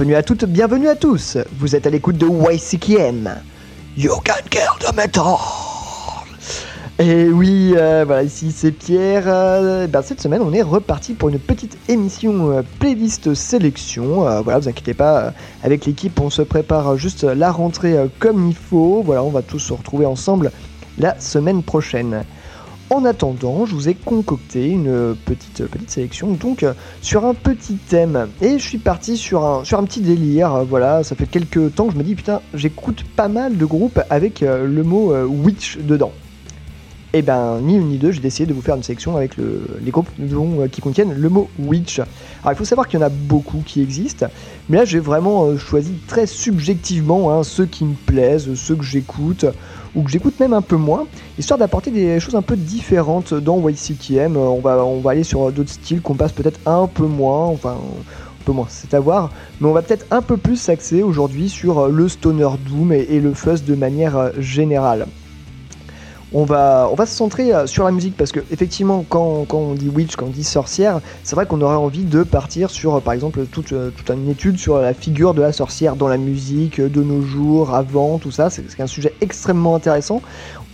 Bienvenue à toutes, bienvenue à tous. Vous êtes à l'écoute de YCKM. You can kill the metal. Et oui, euh, voilà, ici c'est Pierre. Euh, ben, cette semaine, on est reparti pour une petite émission euh, playlist sélection. Voilà, vous inquiétez pas, avec l'équipe, on se prépare juste la rentrée comme il faut. Voilà, on va tous se retrouver ensemble la semaine prochaine. En attendant, je vous ai concocté une petite, petite sélection donc sur un petit thème. Et je suis parti sur un, petit délire. Voilà, ça fait quelques temps que je me dis putain, j'écoute pas mal de groupes avec euh, le mot euh, witch dedans. Et ben, ni une ni deux, j'ai décidé de vous faire une sélection avec le- les groupes euh, qui contiennent le mot witch. Alors il faut savoir qu'il y en a beaucoup qui existent, mais là j'ai vraiment choisi très subjectivement hein, ceux qui me plaisent, ceux que j'écoute, ou que j'écoute même un peu moins, histoire d'apporter des choses un peu différentes dans YCKM. Euh, On va, on va aller sur d'autres styles qu'on passe peut-être un peu moins, enfin un peu moins, c'est à voir, mais on va peut-être un peu plus s'axer aujourd'hui sur euh, le stoner doom et, le fuzz de manière euh, générale. On va, se centrer euh, sur la musique parce que effectivement quand, on dit witch, quand on dit sorcière, c'est vrai qu'on aurait envie de partir sur euh, par exemple toute, euh, toute une étude sur la figure de la sorcière dans la musique de nos jours, avant, tout ça, c'est un sujet extrêmement intéressant.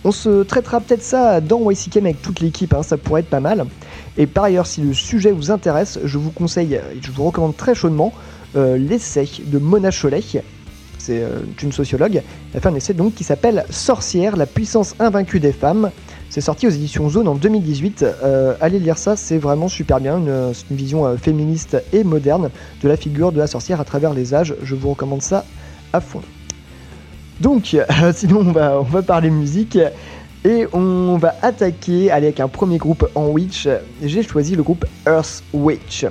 On se traitera peut-être ça dans YCKM avec toute l'équipe, hein, ça pourrait être pas mal. Et par ailleurs, si le sujet vous intéresse, je vous conseille, je vous recommande très chaudement, l'essai de Mona Cholet, c'est euh, une sociologue, elle a fait un essai donc qui s'appelle Sorcière, la puissance invaincue des femmes. C'est sorti aux éditions Zone en 2018. Euh, allez lire ça, c'est vraiment super bien. Une, c'est une vision euh, féministe et moderne de la figure de la sorcière à travers les âges. Je vous recommande ça à fond. Donc, euh, sinon, on va, on va parler musique. Et on va attaquer allez, avec un premier groupe en Witch. J'ai choisi le groupe Earth Witch.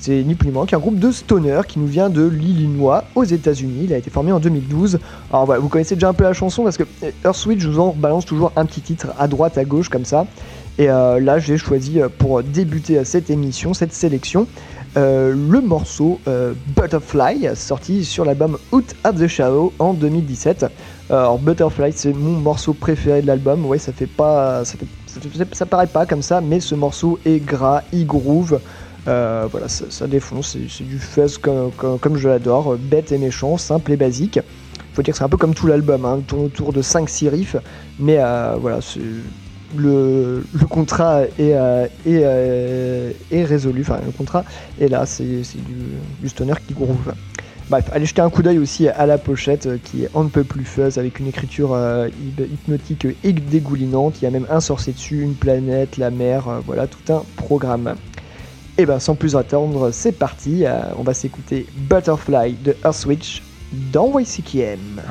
C'est ni plus moins qu'un groupe de stoner qui nous vient de l'Illinois aux États-Unis. Il a été formé en 2012. Alors voilà, vous connaissez déjà un peu la chanson parce que Earthwitch, je vous en balance toujours un petit titre à droite, à gauche comme ça. Et euh, là, j'ai choisi euh, pour débuter cette émission, cette sélection, euh, le morceau euh, Butterfly, sorti sur l'album Out of the Shadow en 2017. Alors Butterfly, c'est mon morceau préféré de l'album. Ouais, ça fait pas, ça, fait- paraît pas comme ça, mais ce morceau est gras, il groove. Euh, voilà, ça, défonce, c'est du fuzz comme, comme, je l'adore, bête et méchant, simple et basique. Faut dire que c'est un peu comme tout l'album, hein, tourne autour de 5-6 riffs, mais euh, voilà, le, le contrat est, euh, est, est résolu, enfin le contrat est là, c'est du, du stoner qui groove. Bref, allez jeter un coup d'œil aussi à la pochette qui est on ne peut plus fuzz avec une écriture hyp- hypnotique et dégoulinante. Il y a même un sorcier dessus, une planète, la mer, voilà tout un programme. Et ben sans plus attendre, c'est parti. euh, on va s'écouter Butterfly de Earthwitch dans YCKM.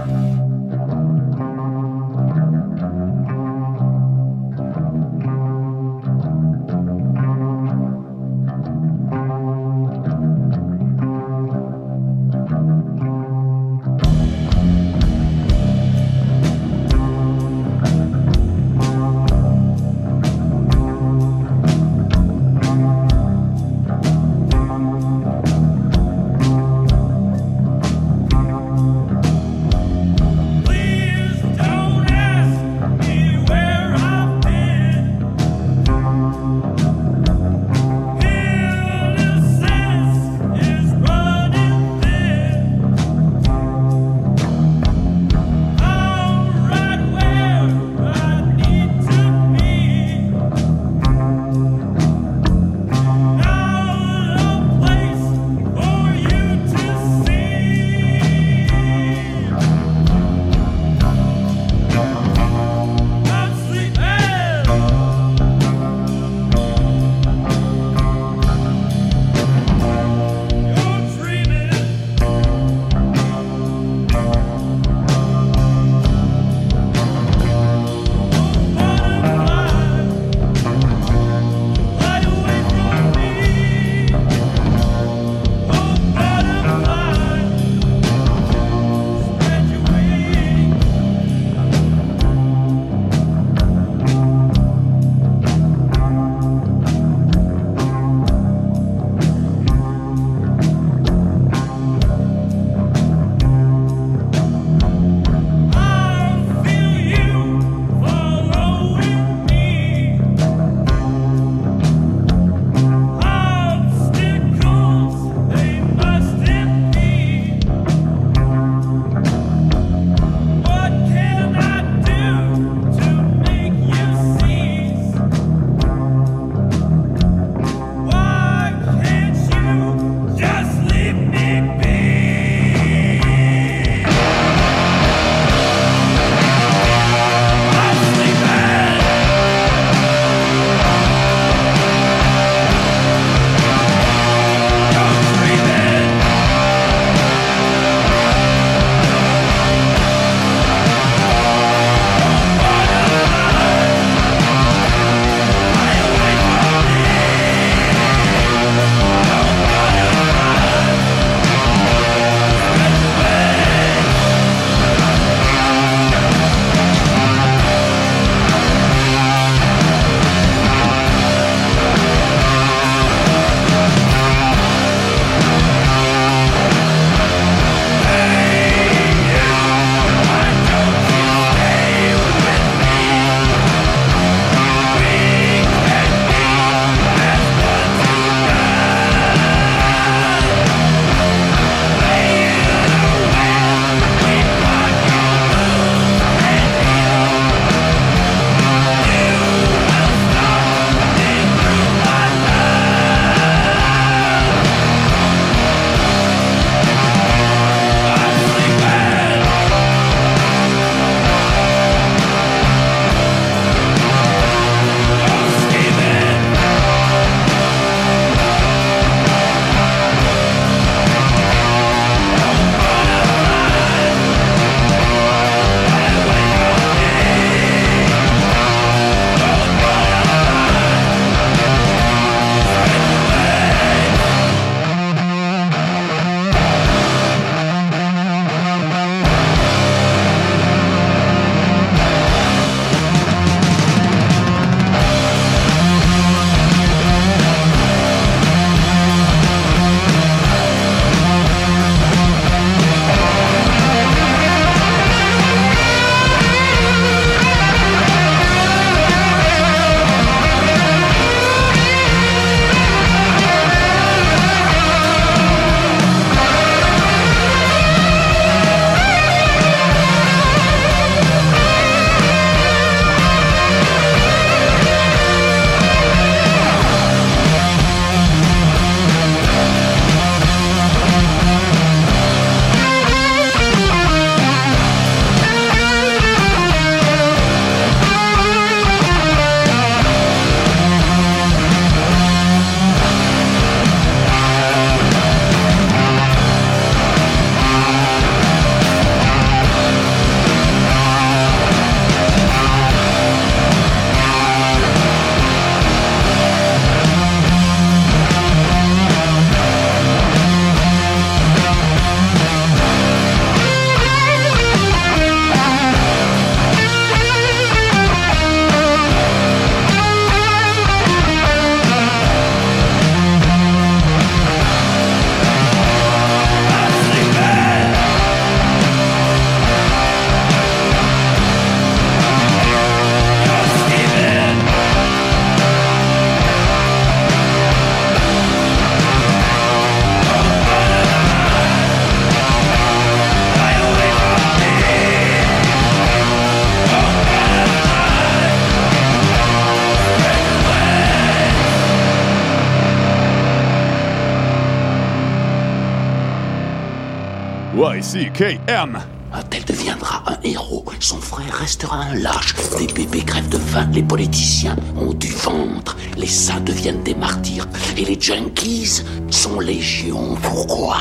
YCKM. Un tel deviendra un héros, son frère restera un lâche. Les bébés crèvent de faim, les politiciens ont du ventre, les saints deviennent des martyrs, et les junkies sont légion. Pourquoi?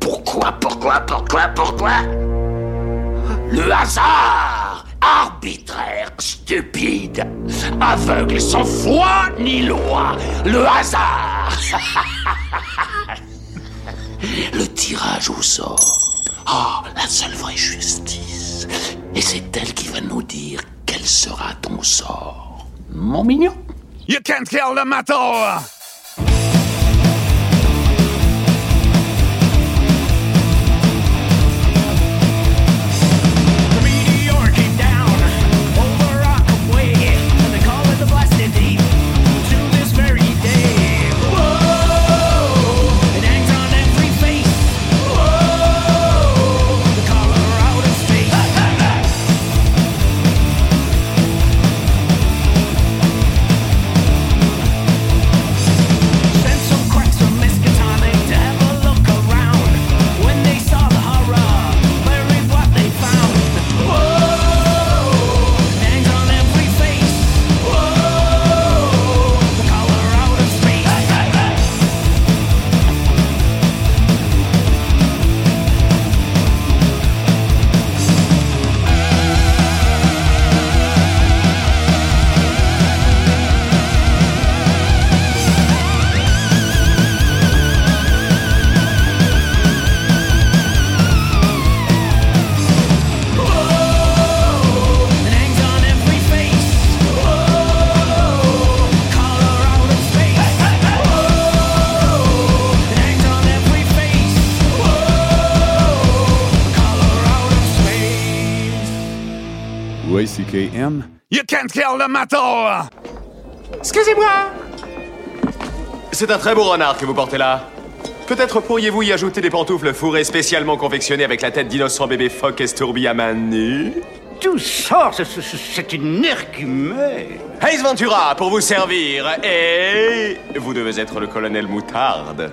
Pourquoi, pourquoi, pourquoi, pourquoi? Le hasard Arbitraire, stupide, aveugle, sans foi ni loi. Le hasard Le tirage au sort. Oh, la seule vraie justice. Et c'est elle qui va nous dire quel sera ton sort. Mon mignon. You can't kill the metal! You can't kill the metal! Excusez-moi C'est un très beau renard que vous portez là. Peut-être pourriez-vous y ajouter des pantoufles fourrées spécialement confectionnées avec la tête d'innocent bébé phoque estourbi à maner Tout ça, c'est- c'est c'est une hercumée. Ace Ventura, pour vous servir. Et... Vous devez être le colonel Moutarde.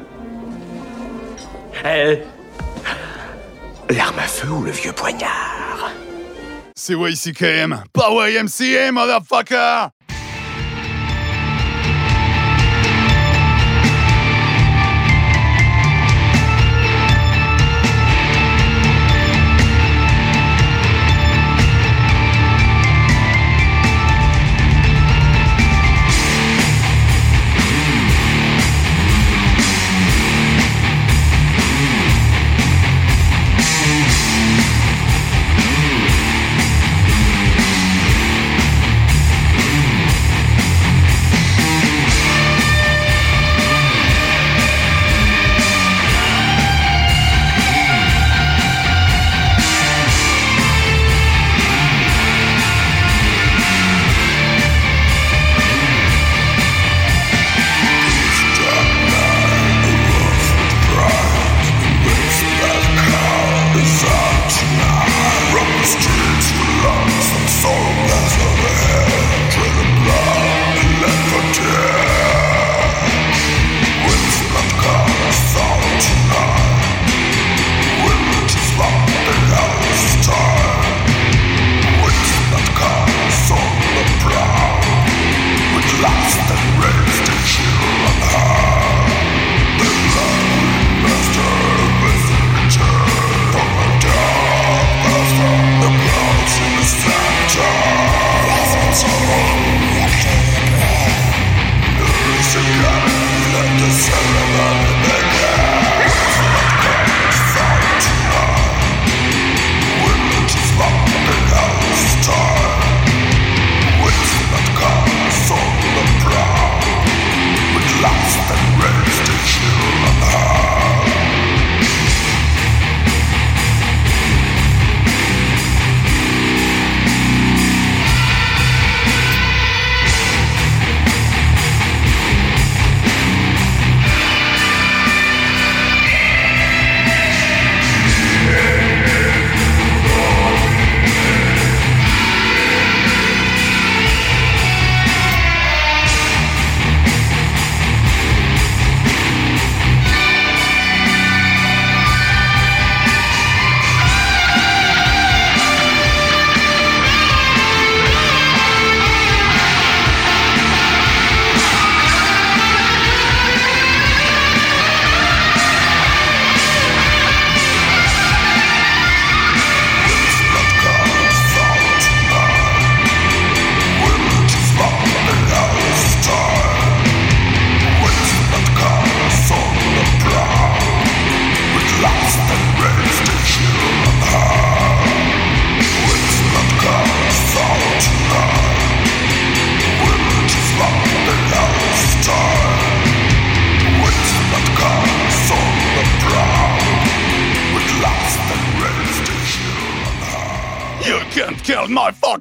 Euh, L'arme à feu ou le vieux poignard? C'est YCKM, pas YMCA, motherfucker!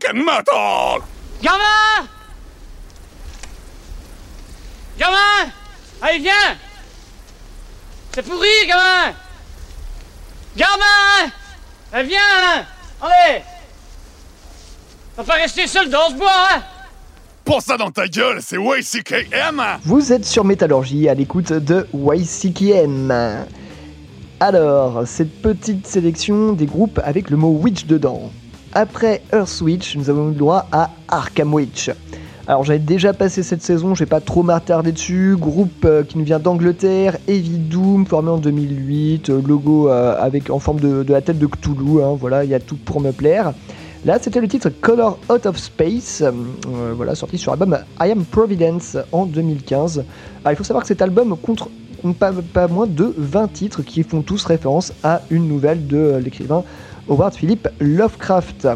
Fucking metal! Gamin Gamin Allez, viens C'est pourri, gamin Gamin Allez, viens Allez On va pas rester seul dans ce bois, hein Pour ça dans ta gueule, c'est YCKM! Vous êtes sur Métallurgie à l'écoute de YCKM. Alors, cette petite sélection des groupes avec le mot Witch dedans. Après Earth Witch, nous avons eu le droit à Arkham Witch. Alors j'avais déjà passé cette saison, je vais pas trop m'attarder dessus. Groupe euh, qui nous vient d'Angleterre, Heavy Doom, formé en 2008, euh, logo euh, avec en forme de, la tête de Cthulhu. hein, voilà, il y a tout pour me plaire. Là, c'était le titre Color Out of Space, voilà, sorti sur l'album I Am Providence en 2015. Alors, il faut savoir que cet album compte pas, moins de 20 titres qui font tous référence à une nouvelle de l'écrivain Howard Philip Lovecraft.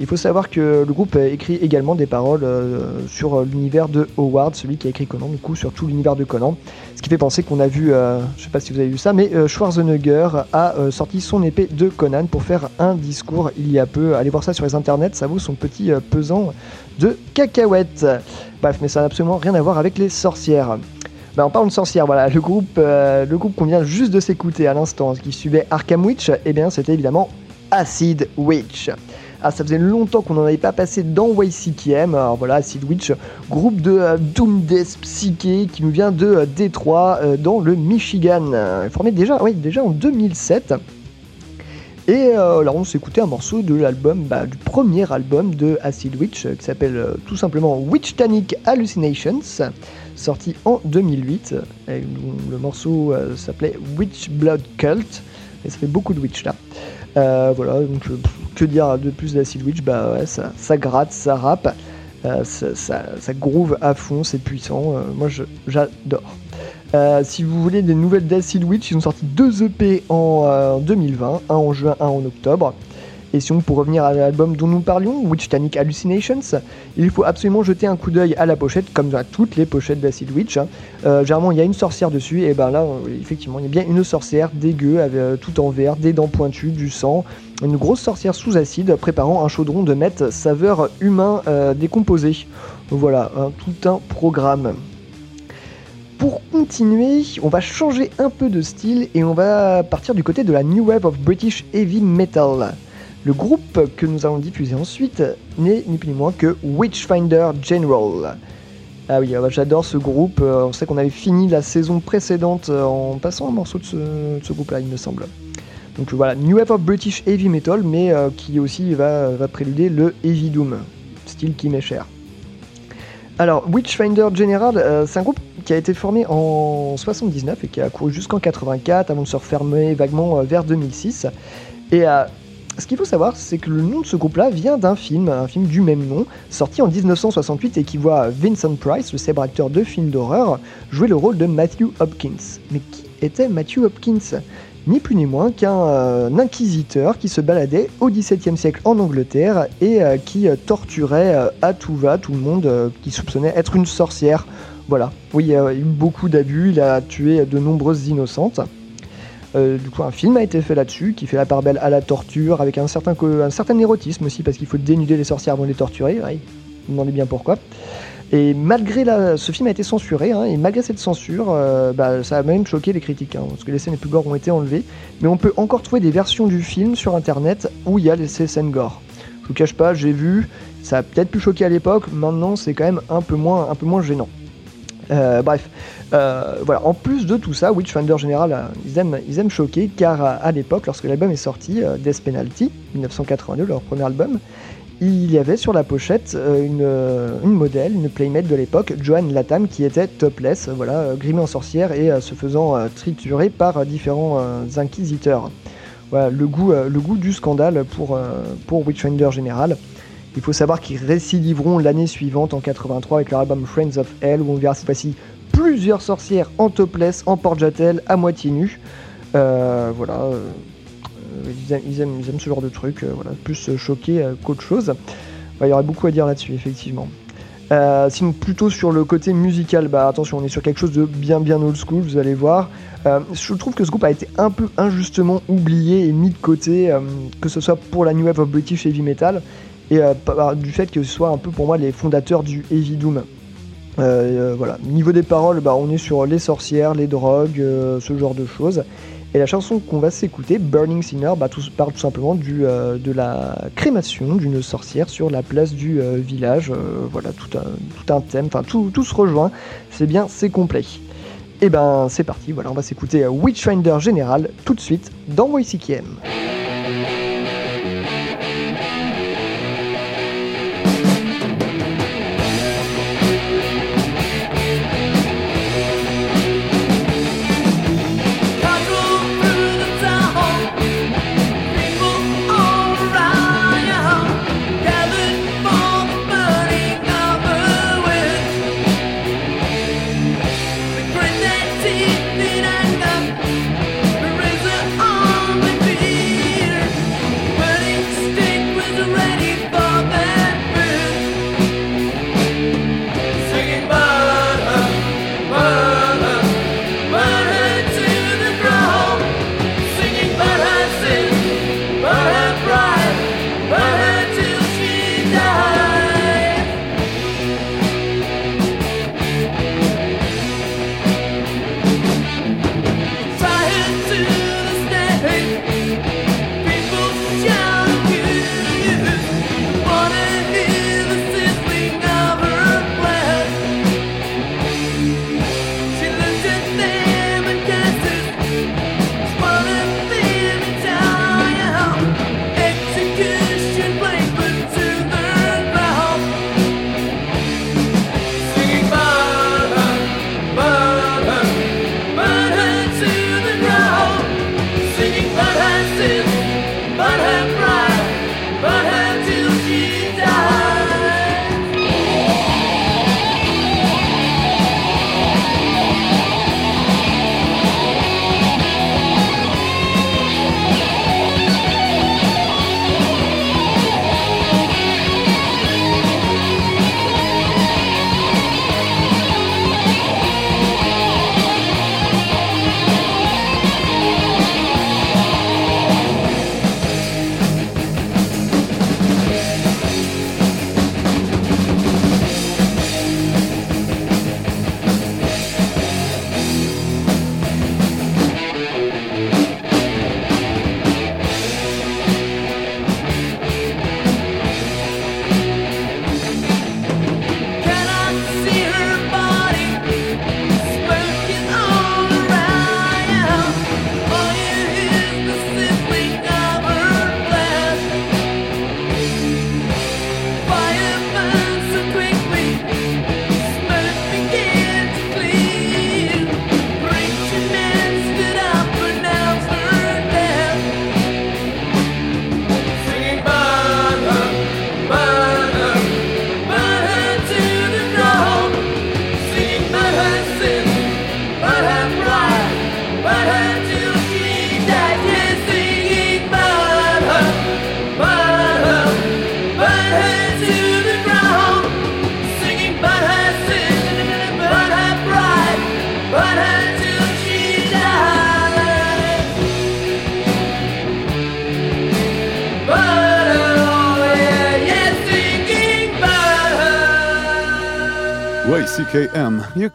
Il faut savoir que le groupe écrit également des paroles euh, sur l'univers de Howard, celui qui a écrit Conan, du coup sur tout l'univers de Conan. Ce qui fait penser qu'on a vu, euh, je sais pas si vous avez vu ça, mais euh, Schwarzenegger a euh, sorti son épée de Conan pour faire un discours il y a peu. Allez voir ça sur les internets, ça vaut son petit euh, pesant de cacahuètes. Bref, mais ça n'a absolument rien à voir avec les sorcières. Bah, en parlant de sorcières, voilà, le groupe, euh, le groupe qu'on vient juste de s'écouter à l'instant, qui suivait Arkham Witch, eh bien c'était évidemment Acid Witch. Ah, ça faisait longtemps qu'on n'en avait pas passé dans YCKM. Alors voilà, Acid Witch, groupe de euh, Doom Death psyché qui nous vient de euh, Détroit, euh, dans le Michigan. Formé déjà, oui, déjà en 2007. Et là, on s'est écouté un morceau de l'album, bah, du premier album de Acid Witch, qui s'appelle tout simplement Witch Tanic Hallucinations, sorti en 2008. Et le morceau s'appelait Witch Blood Cult, et ça fait beaucoup de Witch là. Euh, voilà, donc euh, que dire de plus d'Acid Witch Bah ouais, ça, ça gratte, ça rappe, euh, ça, groove à fond, c'est puissant. moi, j'adore. Si vous voulez des nouvelles d'Acid Witch, ils ont sorti deux EP en euh, 2020, un en juin, un en octobre. Pour revenir à l'album dont nous parlions, Witch Tanic Hallucinations, il faut absolument jeter un coup d'œil à la pochette, comme à toutes les pochettes d'Acid Witch. hein. Euh, généralement, il y a une sorcière dessus, et ben là, effectivement, il y a bien une sorcière dégueu, avec, euh, tout en vert, des dents pointues, du sang, une grosse sorcière sous acide préparant un chaudron de meth saveur humain euh, décomposé. Voilà, hein, tout un programme. Pour continuer, on va changer un peu de style et on va partir du côté de la New Wave of British Heavy Metal. Le groupe que nous allons diffuser ensuite n'est ni plus ni moins que Witchfinder General. Ah oui, euh, bah, j'adore ce groupe. euh, On sait qu'on avait fini la saison précédente euh, en passant un morceau de ce, groupe-là, il me semble. Donc voilà, New Wave British Heavy Metal, mais euh, qui aussi va, préluder le Heavy Doom, style qui m'est cher. Alors, Witchfinder General, c'est un groupe qui a été formé en 79 et qui a couru jusqu'en 84 avant de se refermer vaguement vers 2006. Et euh, ce qu'il faut savoir, c'est que le nom de ce groupe-là vient d'un film, un film du même nom, sorti en 1968 et qui voit Vincent Price, le célèbre acteur de films d'horreur, jouer le rôle de Matthew Hopkins. Mais qui était Matthew Hopkins? Ni plus ni moins qu'un euh, inquisiteur qui se baladait au XVIIe siècle en Angleterre et euh, qui euh, torturait à tout va tout le monde qui soupçonnait être une sorcière. Voilà. Oui, il y a eu beaucoup d'abus, il a tué de nombreuses innocentes. Euh, du coup, un film a été fait là-dessus qui fait la part belle à la torture avec un certain, un certain érotisme aussi parce qu'il faut dénuder les sorcières avant de les torturer. Ouais, vous demandez bien pourquoi. Et malgré ce film a été censuré, hein, et malgré cette censure, euh, bah, ça a même choqué les critiques, hein, parce que les scènes les plus gore ont été enlevées. Mais on peut encore trouver des versions du film sur internet où il y a ces scènes gore. Je vous cache pas, j'ai vu, ça a peut-être pu choquer à l'époque, maintenant c'est quand même un peu moins, un peu moins gênant. Euh, bref, euh. En plus de tout ça, Witchfinder General, euh, ils aiment, ils aiment choquer car à, l'époque, lorsque l'album est sorti, Death Penalty, 1982, leur premier album, il y avait sur la pochette une, modèle, une playmate de l'époque, Joanne Latam, qui était topless, voilà, grimée en sorcière et se faisant triturer par différents inquisiteurs. Voilà, le goût, du scandale pour, pour Witchfinder General. Il faut savoir qu'ils récidiveront l'année suivante, en 83, avec leur album Friends of Hell, où on verra cette fois-ci plusieurs sorcières en topless, en porte-jatel, à moitié nues. Euh, voilà. euh, ils, aiment, ce genre de truc, euh, voilà, plus choqué qu'autre chose. Il y aurait beaucoup à dire là-dessus, effectivement. Sinon, plutôt sur le côté musical, bah attention, on est sur quelque chose de bien bien old school, vous allez voir. Je trouve que ce groupe a été un peu injustement oublié et mis de côté, que ce soit pour la New Wave of British Heavy Metal, et euh, du fait que ce soit un peu pour moi les fondateurs du Heavy Doom. Euh, euh, voilà. Niveau des paroles, bah, on est sur les sorcières, les drogues, euh, ce genre de choses. Et la chanson qu'on va s'écouter, Burning Sinner, bah, tout, parle tout simplement du, de la crémation d'une sorcière sur la place du village. Voilà, tout un, tout un thème, enfin tout, tout se rejoint. C'est bien, c'est complet. Et ben c'est parti, voilà, on va s'écouter Witchfinder Général tout de suite dans YCKM. Singing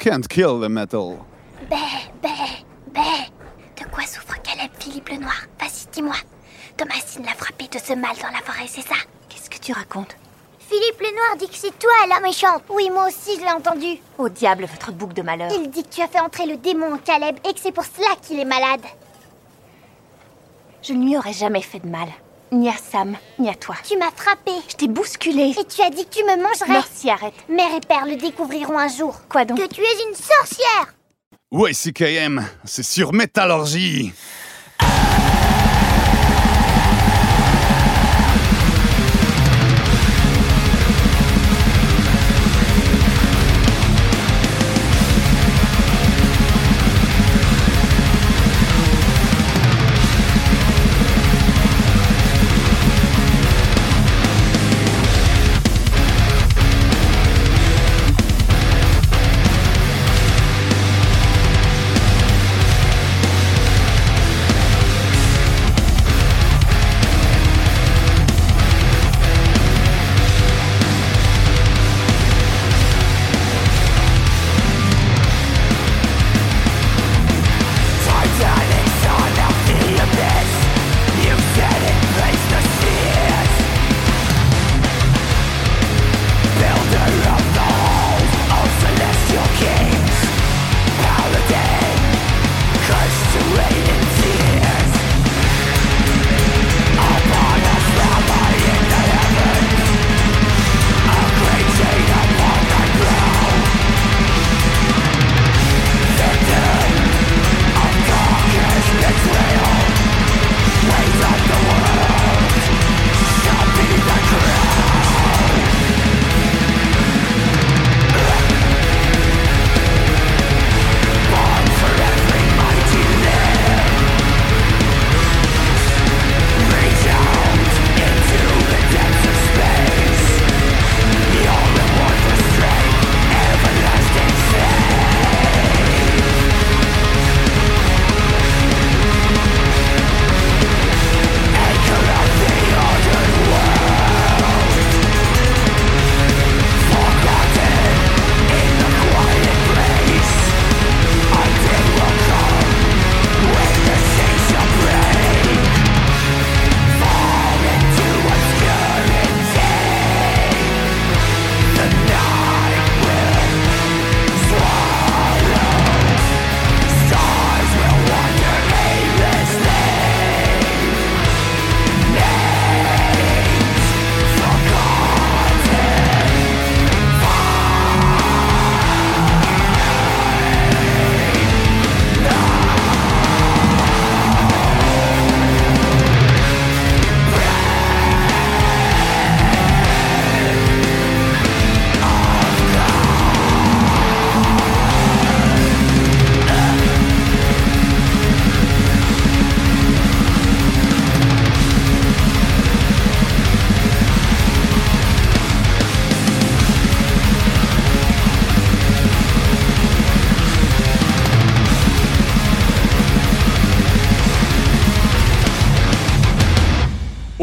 can't kill the metal. Bé, bé, bé. De quoi souffre Caleb, Philippe le Noir? Vas-y, dis-moi. Thomasine l'a frappé de ce mal dans la forêt, c'est ça? Qu'est-ce que tu racontes? Philippe le Noir dit que c'est toi la méchante. Oui, moi aussi, je l'ai entendu. Au diable, votre bouc de malheur. Il dit que tu as fait entrer le démon en Caleb et que c'est pour cela qu'il est malade. Je ne lui aurais jamais fait de mal. Ni à Sam, ni à toi. Tu m'as frappé. Je t'ai bousculé. Et tu as dit que tu me mangerais. Merci, arrête. Mère et père le découvriront un jour. Quoi donc Que tu es une sorcière. YCKM, c'est sur Métallurgie.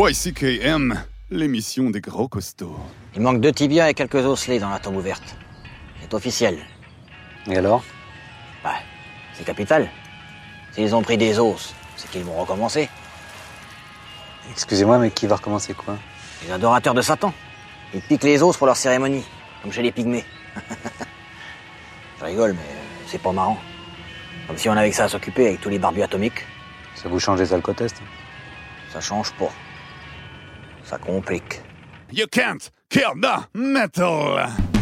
YCKM, l'émission des gros costauds. Il manque deux tibias et quelques osselets dans la tombe ouverte. C'est officiel. Et alors? Bah, c'est capital. S'ils ont pris des os, c'est qu'ils vont recommencer. Excusez-moi, mais qui va recommencer quoi? Les adorateurs de Satan. Ils piquent les os pour leur cérémonie, comme chez les pygmées. Je rigole, mais c'est pas marrant. Comme si on avait que ça à s'occuper avec tous les barbus atomiques. Ça vous change les alcotests Ça change pas. Ça complique. You can't kill the metal!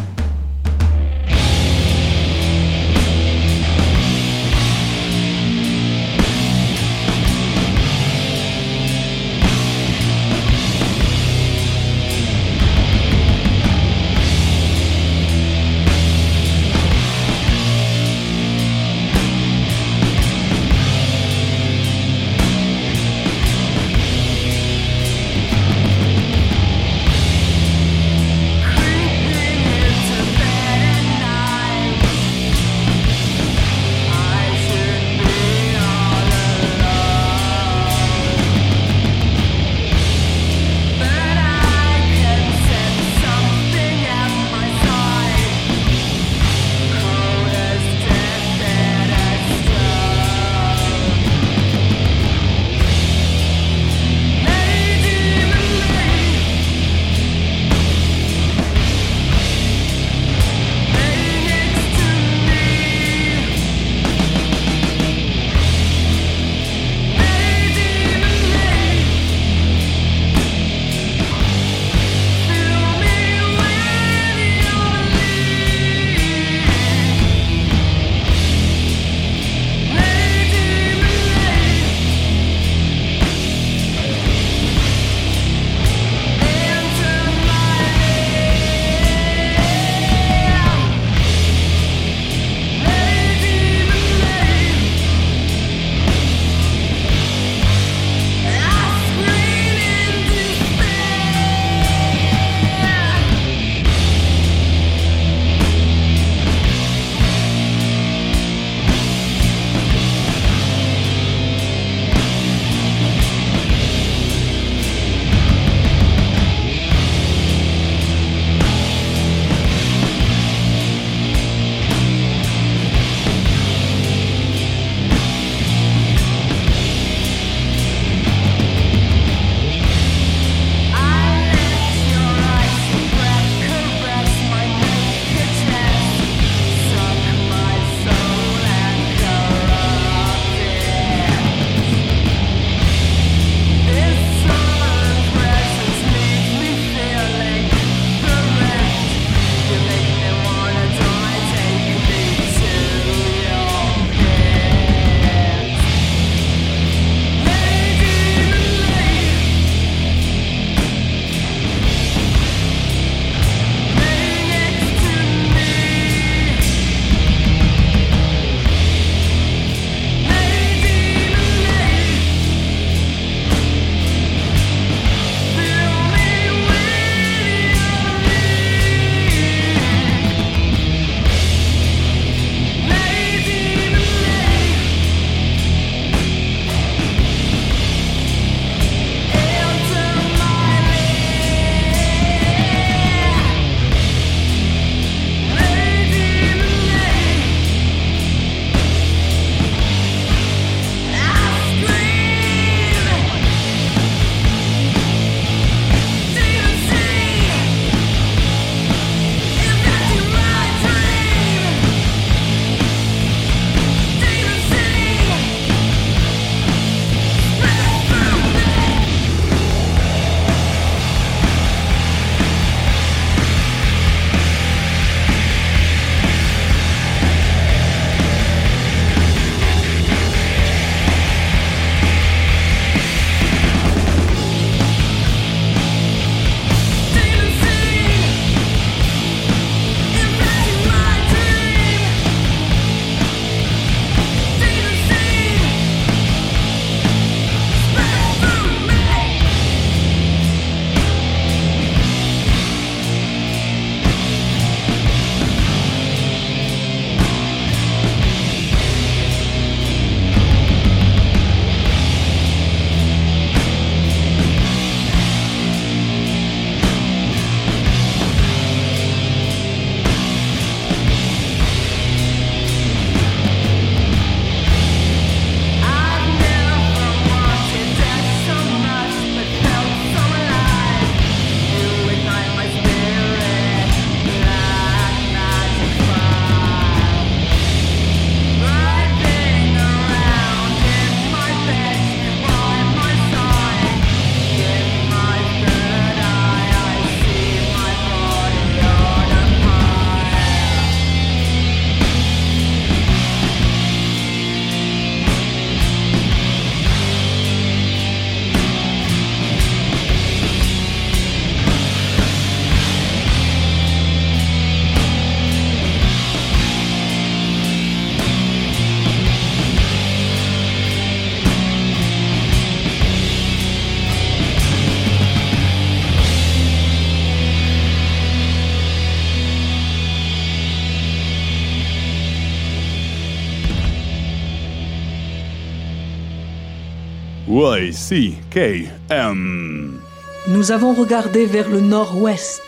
Nous avons regardé vers le nord-ouest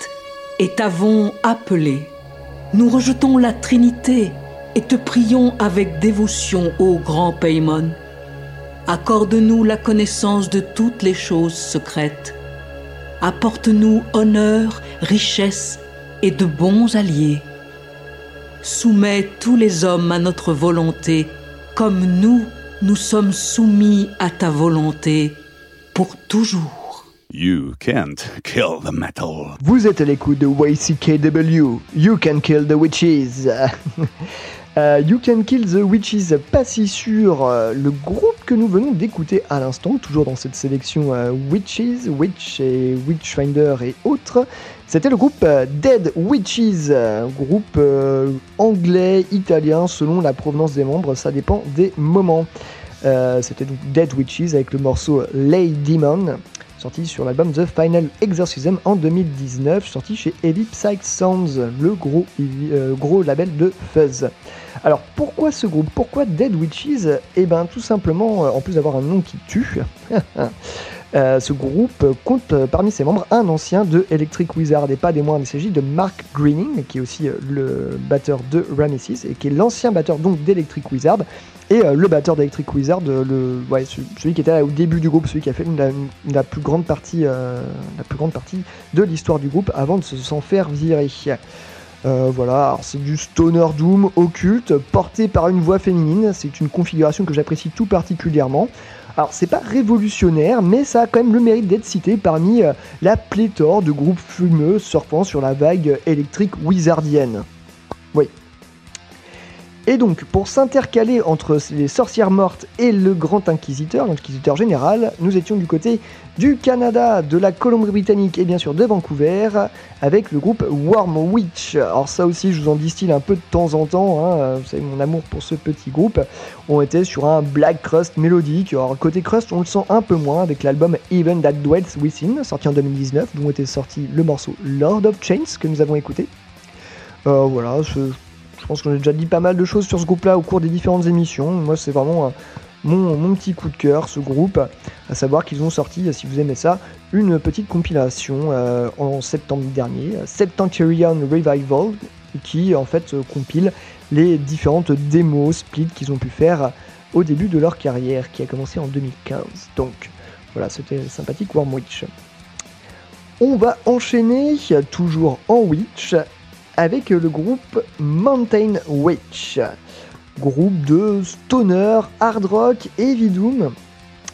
et t'avons appelé. Nous rejetons la Trinité et te prions avec dévotion, ô grand Paymon. Accorde-nous la connaissance de toutes les choses secrètes. Apporte-nous honneur, richesse et de bons alliés. Soumets tous les hommes à notre volonté, comme nous, nous sommes soumis à ta volonté pour toujours. You can't kill the metal. Vous êtes à l'écoute de YCKW, You Can Kill the Witches. Euh, you Can Kill the Witches, pas si sûr, euh, le groupe que nous venons d'écouter à l'instant, toujours dans cette sélection euh, Witches, Witch et Witchfinder et autres, c'était le groupe euh, Dead Witches, groupe euh, anglais, italien, selon la provenance des membres, ça dépend des moments. Euh, c'était donc Dead Witches avec le morceau Lay Demon, sorti sur l'album The Final Exorcism en 2019, sorti chez Heavy Sounds, le gros, gros label de Fuzz. Alors pourquoi ce groupe? Pourquoi Dead Witches? Eh ben tout simplement, en plus d'avoir un nom qui tue, euh, ce groupe compte euh, parmi ses membres un ancien de Electric Wizard et pas des moindres, il s'agit de Mark Greening qui est aussi euh, le batteur de Ramesis et qui est l'ancien batteur donc d'Electric Wizard et le batteur d'Electric Wizard, celui, qui était là au début du groupe, celui qui a fait la, plus grande partie, de l'histoire du groupe avant de se- s'en faire virer. Voilà, c'est du stoner doom occulte porté par une voix féminine. C'est une configuration que j'apprécie tout particulièrement. Alors c'est pas révolutionnaire, mais ça a quand même le mérite d'être cité parmi euh, la pléthore de groupes fumeux surfant sur la vague électrique wizardienne. Oui. Et donc, pour s'intercaler entre les sorcières mortes et le grand inquisiteur, l'inquisiteur général, nous étions du côté du Canada, de la Colombie-Britannique et bien sûr de Vancouver, avec le groupe Worm Witch. Alors ça aussi, je vous en distille un peu de temps en temps, hein, vous savez mon amour pour ce petit groupe. On était sur un black crust mélodique, alors côté crust, on le sent un peu moins avec l'album Even That Dwells Within, sorti en 2019, dont était sorti le morceau Lord of Chains que nous avons écouté. Euh, voilà, je, pense qu'on a déjà dit pas mal de choses sur ce groupe-là au cours des différentes émissions. Moi, c'est vraiment euh, mon, petit coup de cœur, ce groupe. À savoir qu'ils ont sorti, si vous aimez ça, une petite compilation euh, en septembre dernier, euh, Septentrion Revival, qui en fait euh, compile les différentes démos, splits qu'ils ont pu faire au début de leur carrière, qui a commencé en 2015. Donc voilà, c'était sympathique Worm Witch. On va enchaîner, toujours en Witch, avec le groupe Mountain Witch. Groupe de stoner, hard rock et doom.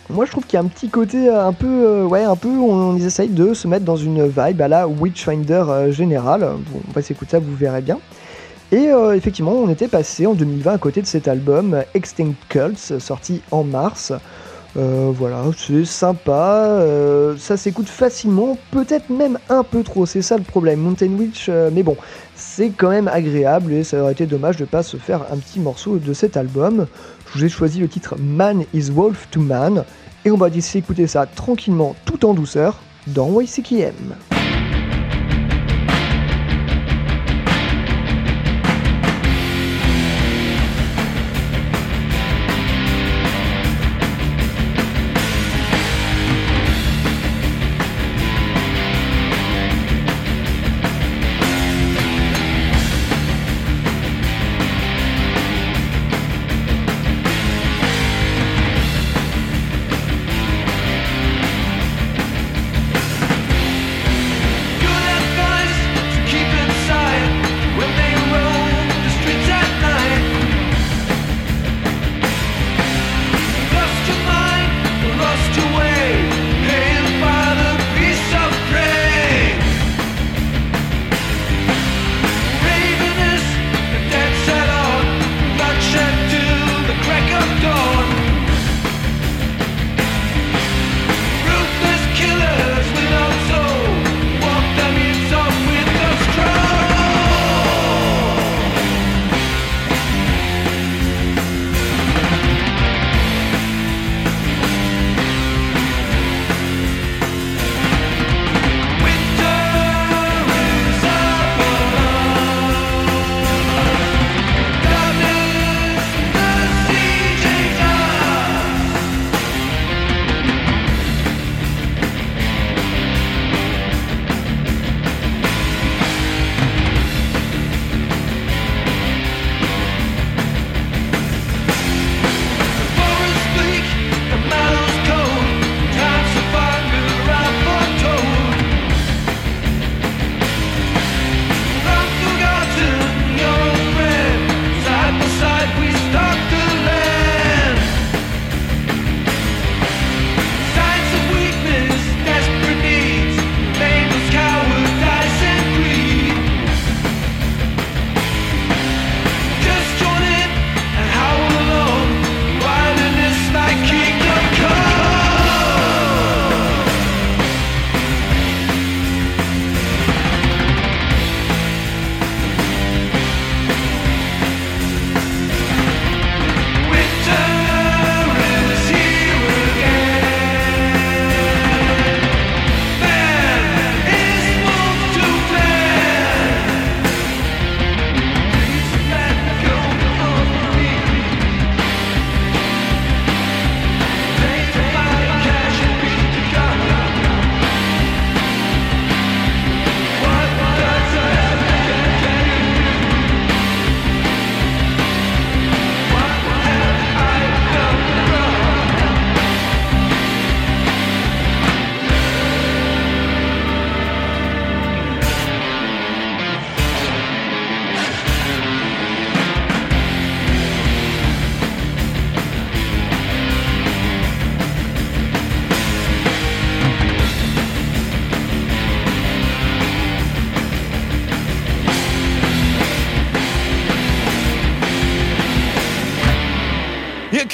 Moi je trouve qu'il y a un petit côté euh, un peu, euh, ouais, un peu, on, essaye de se mettre dans une vibe à la Witchfinder euh, générale. Bon, on va s'écouter ça, vous verrez bien. Et effectivement, on était passé en 2020 à côté de cet album Extinct Cults, sorti en mars. Euh, voilà, c'est sympa, euh, ça s'écoute facilement, peut-être même un peu trop, c'est ça le problème. Mountain Witch, euh, mais bon, c'est quand même agréable et ça aurait été dommage de pas se faire un petit morceau de cet album. Je vous ai choisi le titre Man is Wolf to Man et on va essayer d'écouter ça tranquillement, tout en douceur, dans YCKM.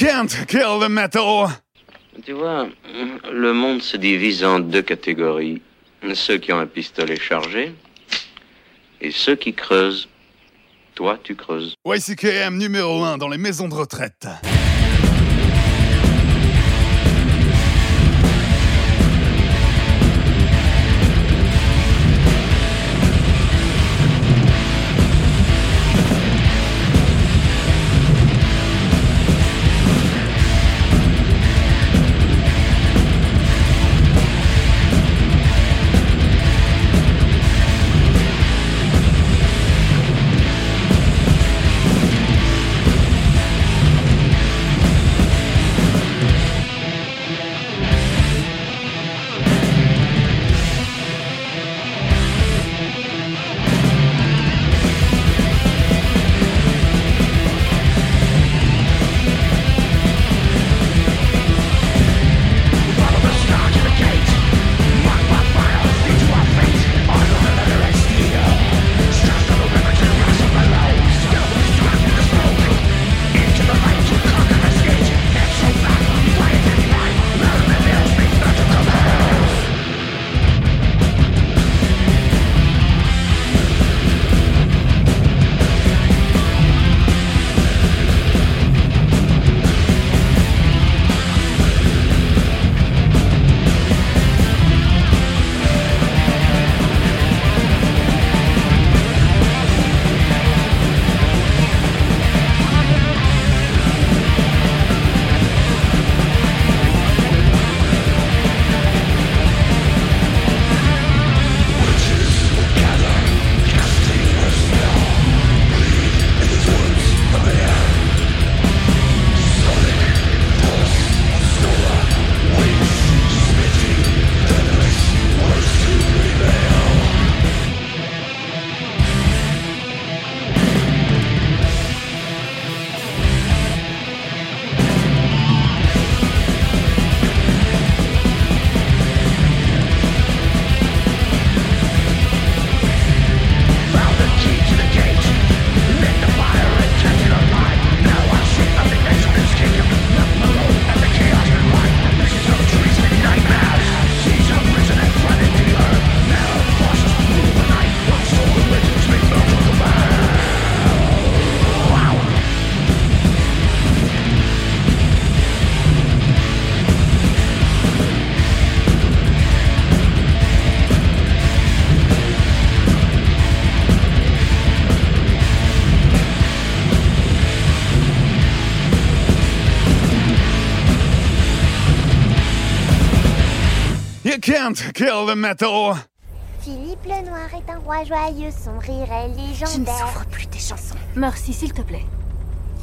Can't kill the metal. Tu vois, le monde se divise en deux catégories. Ceux qui ont un pistolet chargé et ceux qui creusent. Toi, tu creuses. YCKM numéro 1 dans les maisons de retraite. You can't kill the metal. Philippe le Noir est un roi joyeux, son rire est légendaire. Je ne souffre plus tes chansons. Merci, s'il te plaît.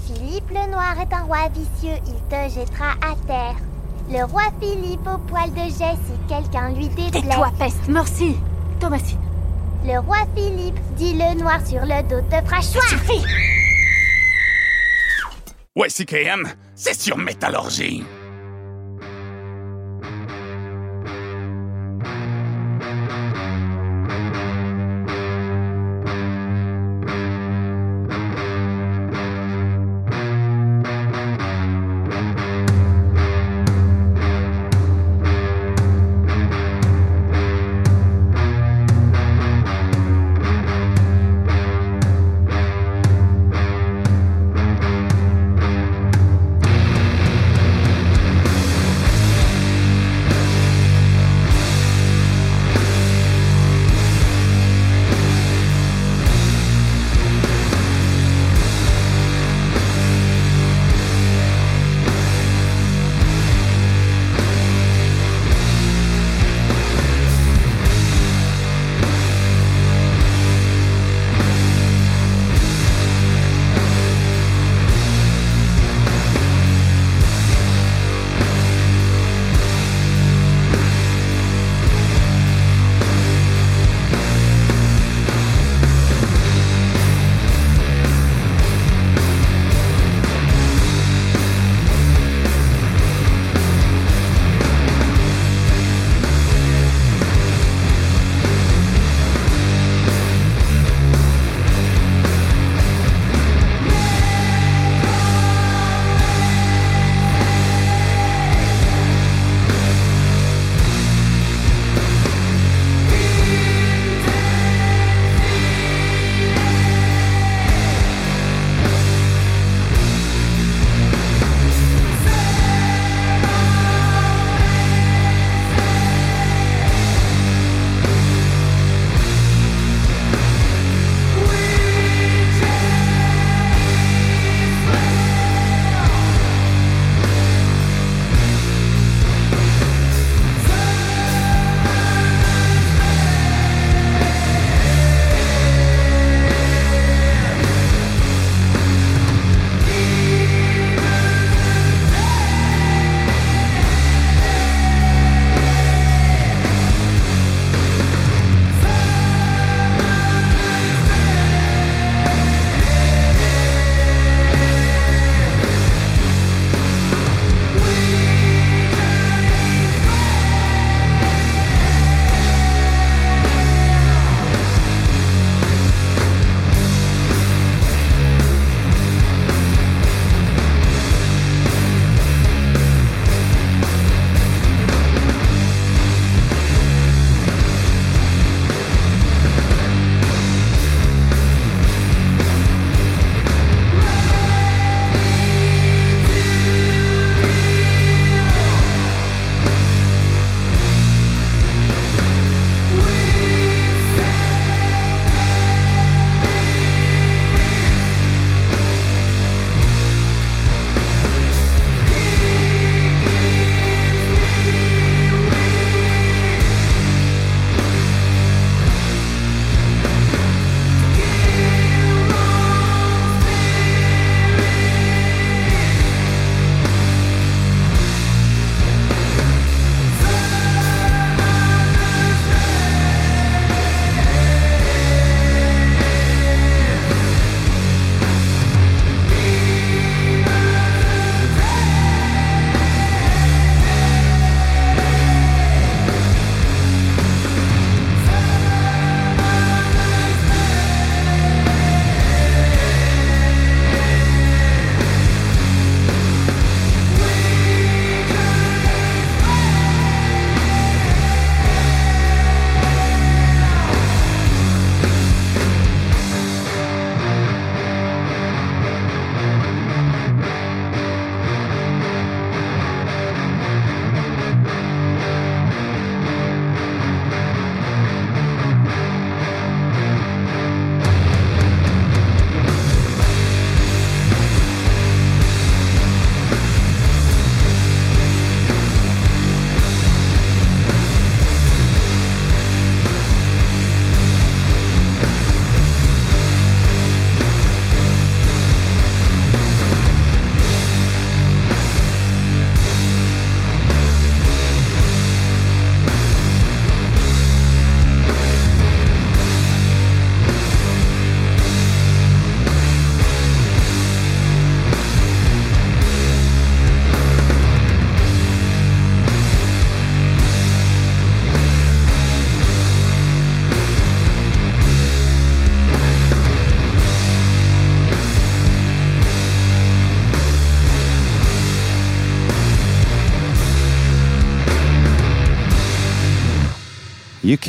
Philippe le Noir est un roi vicieux, il te jettera à terre. Le roi Philippe au poil de jet si quelqu'un lui déplaît. Tais-toi, peste. Merci. Thomasine. Le roi Philippe, dit le noir sur le dos, te fera choix. Suffit. YCKM, c'est sur Métallurgie.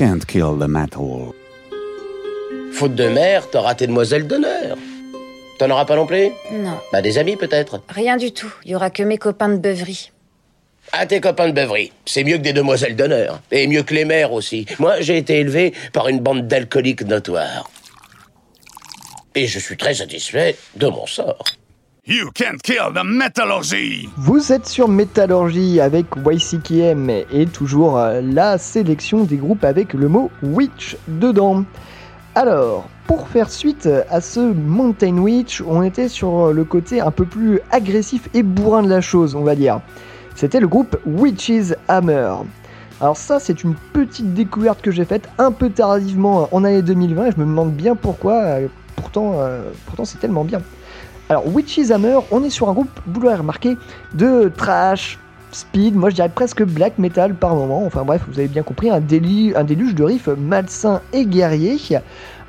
Can't kill the metal. Faute de mère, t'auras tes demoiselles d'honneur. T'en auras pas non plus? Non, Bah des amis peut-être. rien du tout. Il y aura que mes copains de beuverie. Ah, tes copains de beuverie. C'est mieux que des demoiselles d'honneur. Et mieux que les mères aussi. Moi, j'ai été élevé par une bande d'alcooliques notoires. Et je suis très satisfait de mon sort. You can't kill the metallurgy! Vous êtes sur Métallurgie avec YCKM et toujours euh, la sélection des groupes avec le mot Witch dedans. Alors, pour faire suite à ce Mountain Witch, on était sur le côté un peu plus agressif et bourrin de la chose, on va dire. C'était le groupe Witch's Hammer. Alors ça, c'est une petite découverte que j'ai faite un peu tardivement en année 2020 et je me demande bien pourquoi. euh, Pourtant, euh, pourtant c'est tellement bien. Alors, Witch's Hammer, on est sur un groupe, vous l'aurez remarqué, de trash, speed, moi je dirais presque black metal par moment. Enfin bref, vous avez bien compris, un déluge de riffs malsains et guerriers.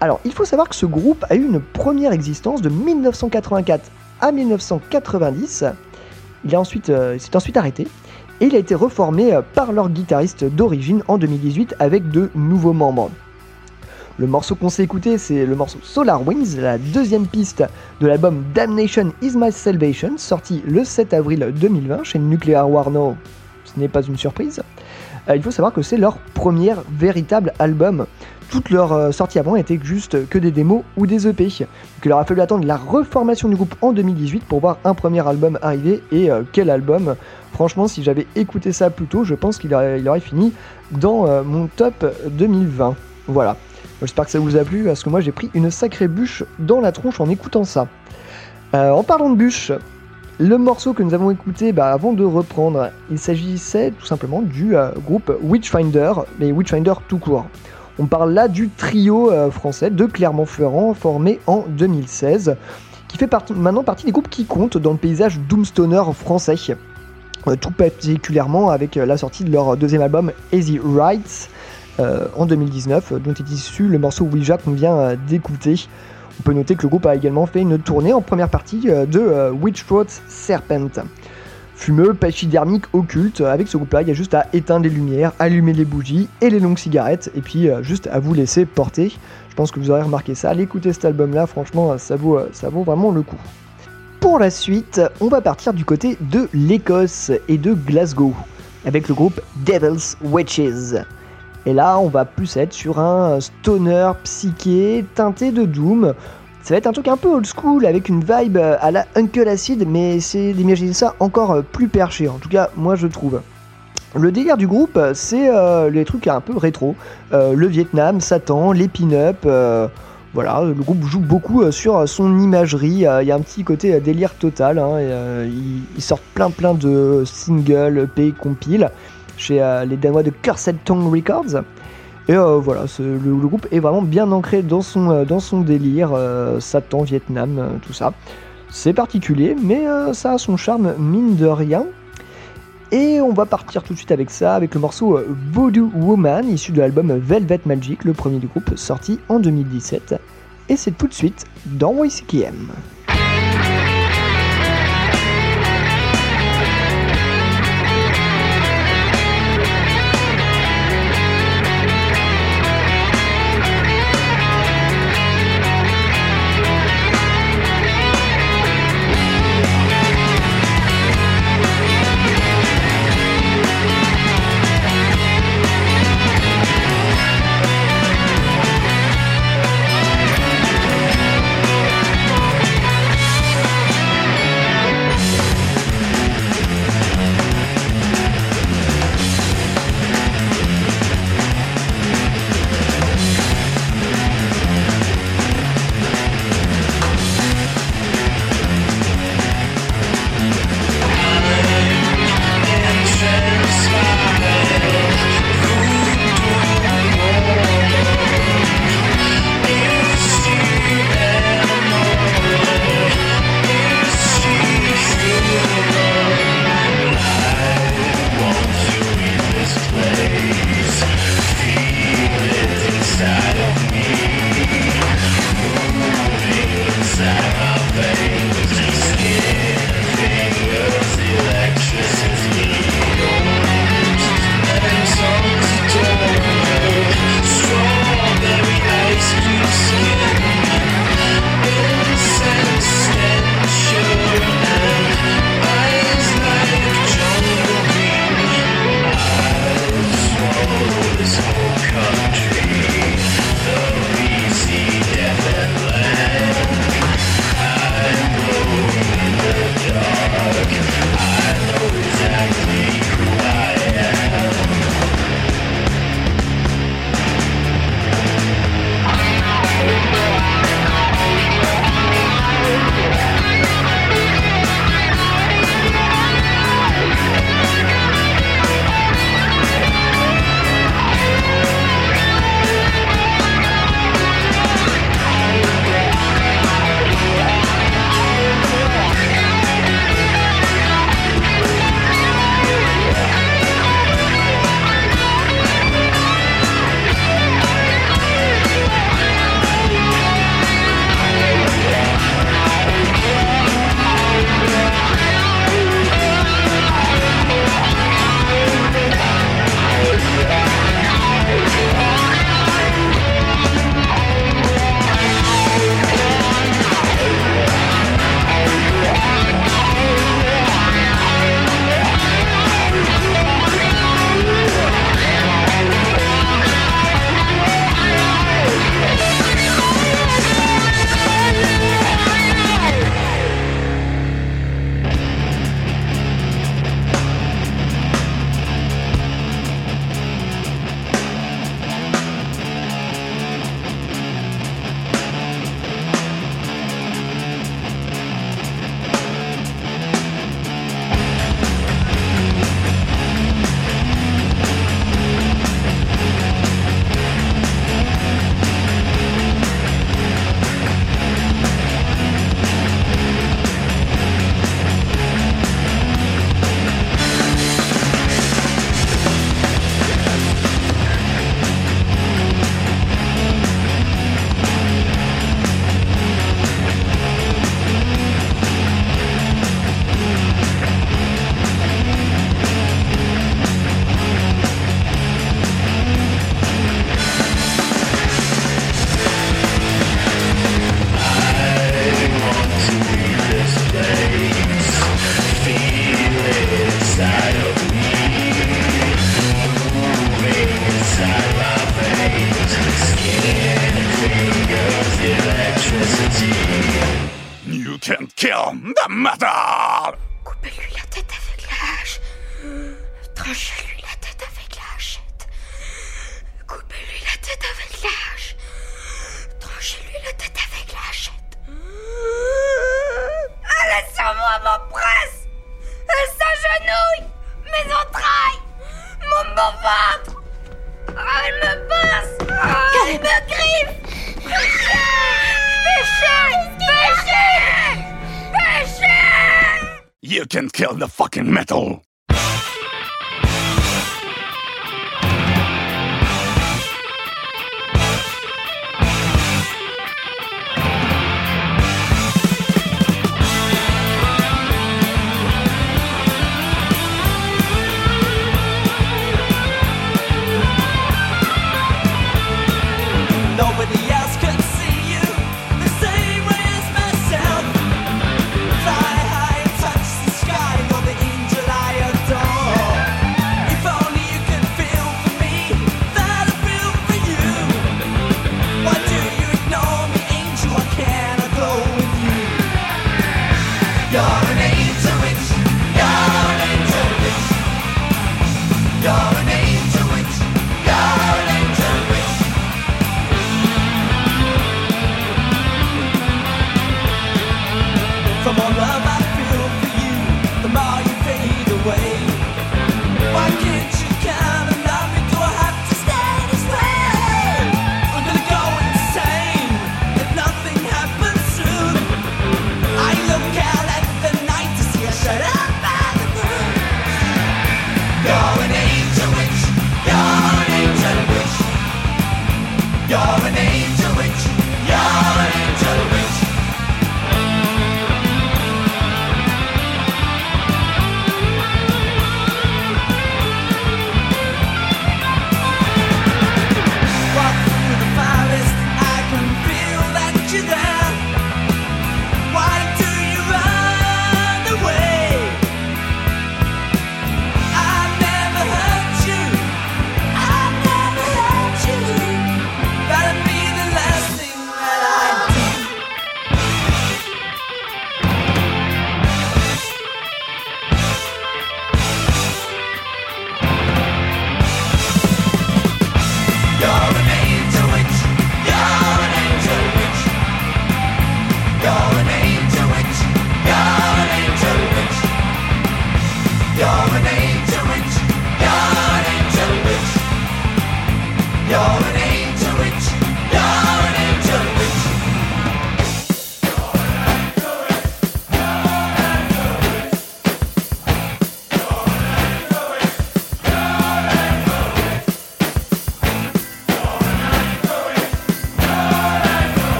Alors, il faut savoir que ce groupe a eu une première existence de 1984 à 1990. Il a ensuite, euh, il s'est ensuite arrêté et il a été reformé euh, par leur guitariste d'origine en 2018 avec de nouveaux membres. Le morceau qu'on s'est écouté, c'est le morceau Solar Winds, la deuxième piste de l'album Damnation Is My Salvation, sorti le 7 avril 2020 chez Nuclear War No. Ce n'est pas une surprise. Euh, il faut savoir que c'est leur premier véritable album. Toutes leurs euh, sorties avant étaient juste que des démos ou des EP. Donc il leur a fallu attendre la reformation du groupe en 2018 pour voir un premier album arriver. Et euh, quel album? Franchement, si j'avais écouté ça plus tôt, je pense qu'il aurait, fini dans mon top 2020. Voilà. J'espère que ça vous a plu, parce que moi j'ai pris une sacrée bûche dans la tronche en écoutant ça. Euh, en parlant de bûche, le morceau que nous avons écouté bah, avant de reprendre, il s'agissait tout simplement du euh, groupe Witchfinder, mais Witchfinder tout court. On parle là du trio euh, français de Clermont-Ferrand formé en 2016, qui fait maintenant partie des groupes qui comptent dans le paysage Doomstoner français. Tout particulièrement avec la sortie de leur deuxième album Easy Rights en 2019, euh, dont est issu le morceau Ouija qu'on vient euh, d'écouter. On peut noter que le groupe a également fait une tournée en première partie euh, de euh, Witchthroat Serpent. Fumeux, pachydermique, occulte, avec ce groupe-là, il y a juste à éteindre les lumières, allumer les bougies et les longues cigarettes, et puis euh, juste à vous laisser porter. Je pense que vous aurez remarqué ça. Allez écouter cet album-là, franchement, euh, ça vaut, euh, ça vaut vraiment le coup. Pour la suite, on va partir du côté de l'Écosse et de Glasgow, avec le groupe Devil's Witches. Et là, on va plus être sur un stoner psyché teinté de doom. Ça va être un truc un peu old school avec une vibe euh, à la Uncle Acid, mais c'est d'imaginer ça encore euh, plus perché. En tout cas, moi je trouve. Le délire du groupe, c'est euh, les trucs un peu rétro. Le Vietnam, Satan, les pin-up. voilà, le groupe joue beaucoup sur son imagerie. Il y a un petit côté délire total. hein, ils sortent plein plein de singles, EP, compiles chez euh, les Danois de Cursed Tongue Records. Et euh, voilà, le, groupe est vraiment bien ancré dans son, euh, dans son délire, Satan, Vietnam, tout ça. C'est particulier, mais ça a son charme, mine de rien. Et on va partir tout de suite avec ça, avec le morceau Voodoo Woman, issu de l'album Velvet Magic, le premier du groupe, sorti en 2017. Et c'est tout de suite dans YCKM.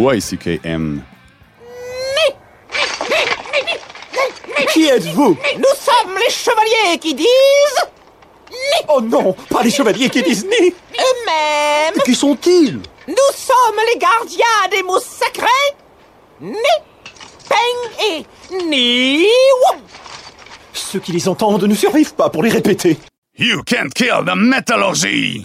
Y K M. Qui êtes-vous? Nous sommes les chevaliers qui disent... Ni. Oh non, pas les chevaliers qui disent ni. Eux-mêmes. Qui sont-ils? Nous sommes les gardiens des mots sacrés Ni, Peng et Ni Ceux qui les entendent ne survivent pas pour les répéter. You can't kill the metallurgy.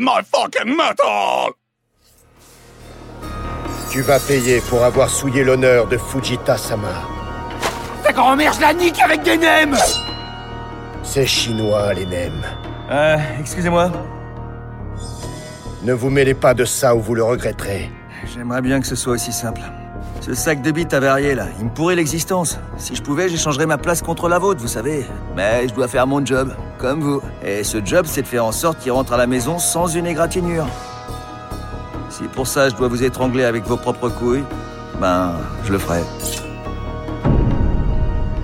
My fucking metal! Tu vas payer pour avoir souillé l'honneur de Fujita-sama. Ta grand-mère, je la nique avec des nems C'est chinois, les nems. Euh, excusez-moi. Ne vous mêlez pas de ça ou vous le regretterez. J'aimerais bien que ce soit aussi simple. Ce sac de bits avarié, là, il me pourrait l'existence. Si je pouvais, j'échangerais ma place contre la vôtre, vous savez. Mais je dois faire mon job, comme vous. Et ce job, c'est de faire en sorte qu'il rentre à la maison sans une égratignure. Si pour ça, je dois vous étrangler avec vos propres couilles, ben, je le ferai.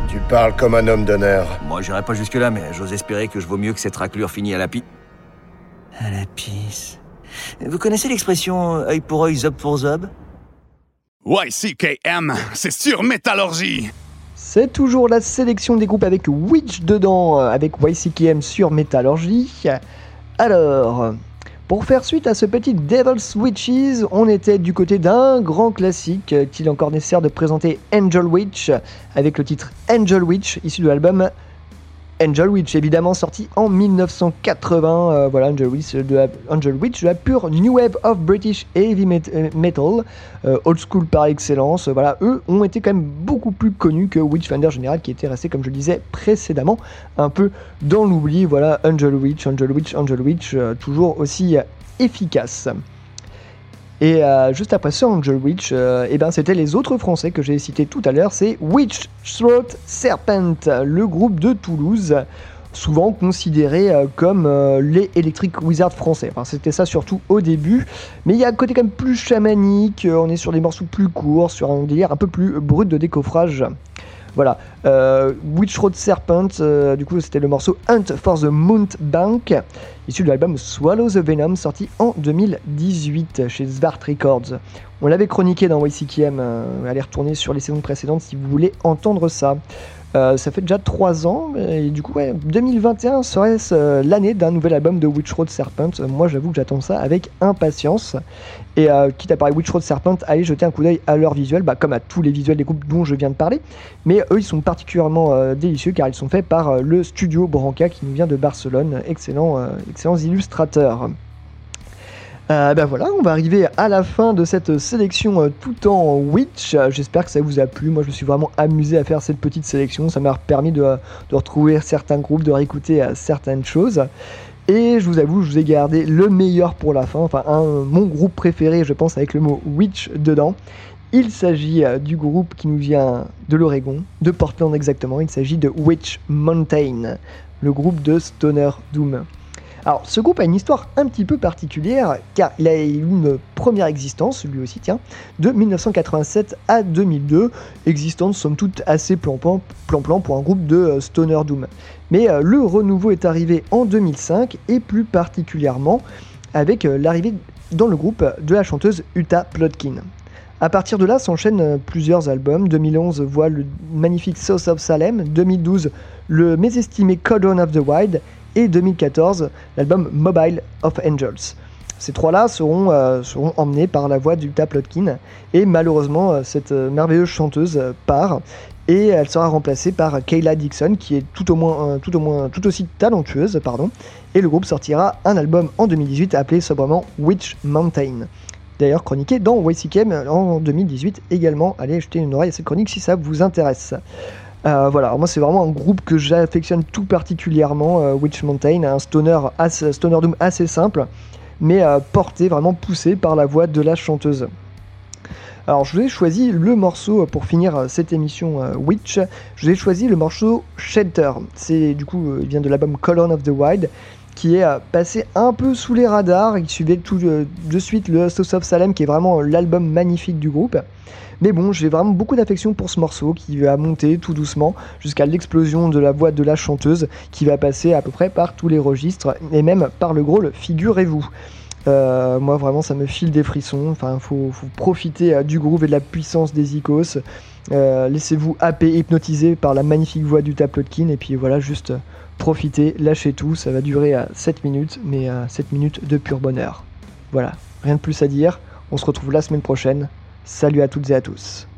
Tu parles comme un homme d'honneur. Moi, j'irai pas jusque-là, mais j'ose espérer que je vaux mieux que cette raclure finie à la pi... À la pisse. Vous connaissez l'expression œil pour œil, zob pour zob? YCKM, c'est sur métallurgie. C'est toujours la sélection des groupes avec Witch dedans, euh, avec YCKM sur Métallurgie. Alors, pour faire suite à ce petit Devil's Witches, on était du côté d'un grand classique euh, qu'il est encore nécessaire de présenter Angel Witch, avec le titre Angel Witch, issu de l'album Angel Witch, évidemment sorti en 1980. euh, voilà, Angel Witch, de la, de pure New Wave of British Heavy euh, Metal, euh, old school par excellence. Euh, Voilà, eux ont été quand même beaucoup plus connus que Witchfinder Général, qui était resté, comme je le disais précédemment, un peu dans l'oubli. Voilà, Angel Witch, Angel Witch, Angel Witch, euh, toujours aussi euh, efficace. Et euh, juste après ça, Angel Witch, euh, eh ben, c'était les autres français que j'ai cités tout à l'heure, c'est Witch Throat Serpent, le groupe de Toulouse, souvent considéré euh, comme les Electric Wizards français. C'était ça surtout au début, mais il y a un côté quand même plus chamanique, on est sur des morceaux plus courts, sur un délire un peu plus brut de décoffrage. Voilà, euh, Witch Road Serpent, euh, du coup c'était le morceau Hunt for the Mount Bank, issu de l'album Swallow the Venom, sorti en 2018 chez Zwart Records. On l'avait chroniqué dans YCKM, euh, allez retourner sur les saisons précédentes si vous voulez entendre ça. Euh, ça fait déjà 3 ans, et du coup, ouais, 2021 serait euh, l'année d'un nouvel album de Witch Road Serpent. Moi, j'avoue que j'attends ça avec impatience. Et euh, quitte à parler Witch Road Serpent, allez jeter un coup d'œil à leur visuel, bah, comme à tous les visuels des groupes dont je viens de parler. Mais eux, ils sont particulièrement euh, délicieux car ils sont faits par euh, le studio Branca qui nous vient de Barcelone. Excellent, excellents illustrateurs. Ben voilà, on va arriver à la fin de cette sélection tout en Witch. J'espère que ça vous a plu. Moi, je me suis vraiment amusé à faire cette petite sélection. Ça m'a permis de, de retrouver certains groupes, de réécouter certaines choses. Et je vous avoue, je vous ai gardé le meilleur pour la fin. Enfin, mon groupe préféré, je pense, avec le mot Witch dedans. Il s'agit euh, du groupe qui nous vient de l'Oregon, de Portland exactement. Il s'agit de Witch Mountain, le groupe de Stoner Doom. Alors, ce groupe a une histoire un petit peu particulière, car il a eu une première existence, lui aussi, tiens, de 1987 à 2002, existence somme toute assez plan-plan pour un groupe de euh, Stoner Doom. Mais euh, le renouveau est arrivé en 2005, et plus particulièrement avec euh, l'arrivée dans le groupe de la chanteuse Uta Plotkin. À partir de là s'enchaînent plusieurs albums. 2011 voit le magnifique South of Salem, 2012 le mésestimé Codon of the Wild et 2014 l'album Mobile of Angels. Ces trois-là seront, euh, seront emmenés par la voix d'Uta Plotkin et malheureusement euh, cette euh, merveilleuse chanteuse part et elle sera remplacée par Kayla Dixon qui est tout au moins, tout au moins tout aussi talentueuse pardon et le groupe sortira un album en 2018 appelé sobrement Witch Mountain d'ailleurs chroniqué dans YCKM en 2018 également. Allez jeter une oreille à cette chronique si ça vous intéresse. Euh, voilà, moi c'est vraiment un groupe que j'affectionne tout particulièrement, euh, Witch Mountain, un stoner, stoner doom assez simple, mais euh, porté, vraiment poussé par la voix de la chanteuse. Alors je vous ai choisi le morceau pour finir cette émission Witch, je vous ai choisi le morceau Shelter, c'est du coup, il vient de l'album Colon of the Wild, qui est passé un peu sous les radars. Il suivait tout de, suite le South of Salem, qui est vraiment l'album magnifique du groupe. Mais bon, j'ai vraiment beaucoup d'affection pour ce morceau qui va monter tout doucement jusqu'à l'explosion de la voix de la chanteuse qui va passer à peu près par tous les registres et même par le growl, figurez-vous. Euh, moi vraiment ça me file des frissons, enfin faut, profiter euh, du groove et de la puissance des icos, Euh, laissez-vous happer, hypnotiser par la magnifique voix du Taplotkin et puis voilà juste profitez, lâchez tout, ça va durer à 7 minutes mais euh, 7 minutes de pur bonheur. Voilà, rien de plus à dire, on se retrouve la semaine prochaine, salut à toutes et à tous.